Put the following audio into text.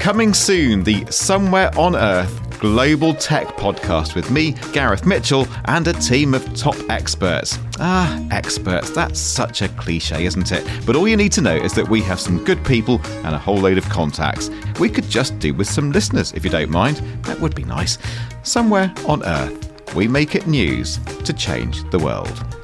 Coming soon, the Somewhere on Earth global tech podcast with me, Gareth Mitchell, and a team of top experts. Ah, experts, that's such a cliche, isn't it? But all you need to know is that we have some good people and a whole load of contacts. We could just do with some listeners, if you don't mind. That would be nice. Somewhere on Earth, we make it news to change the world.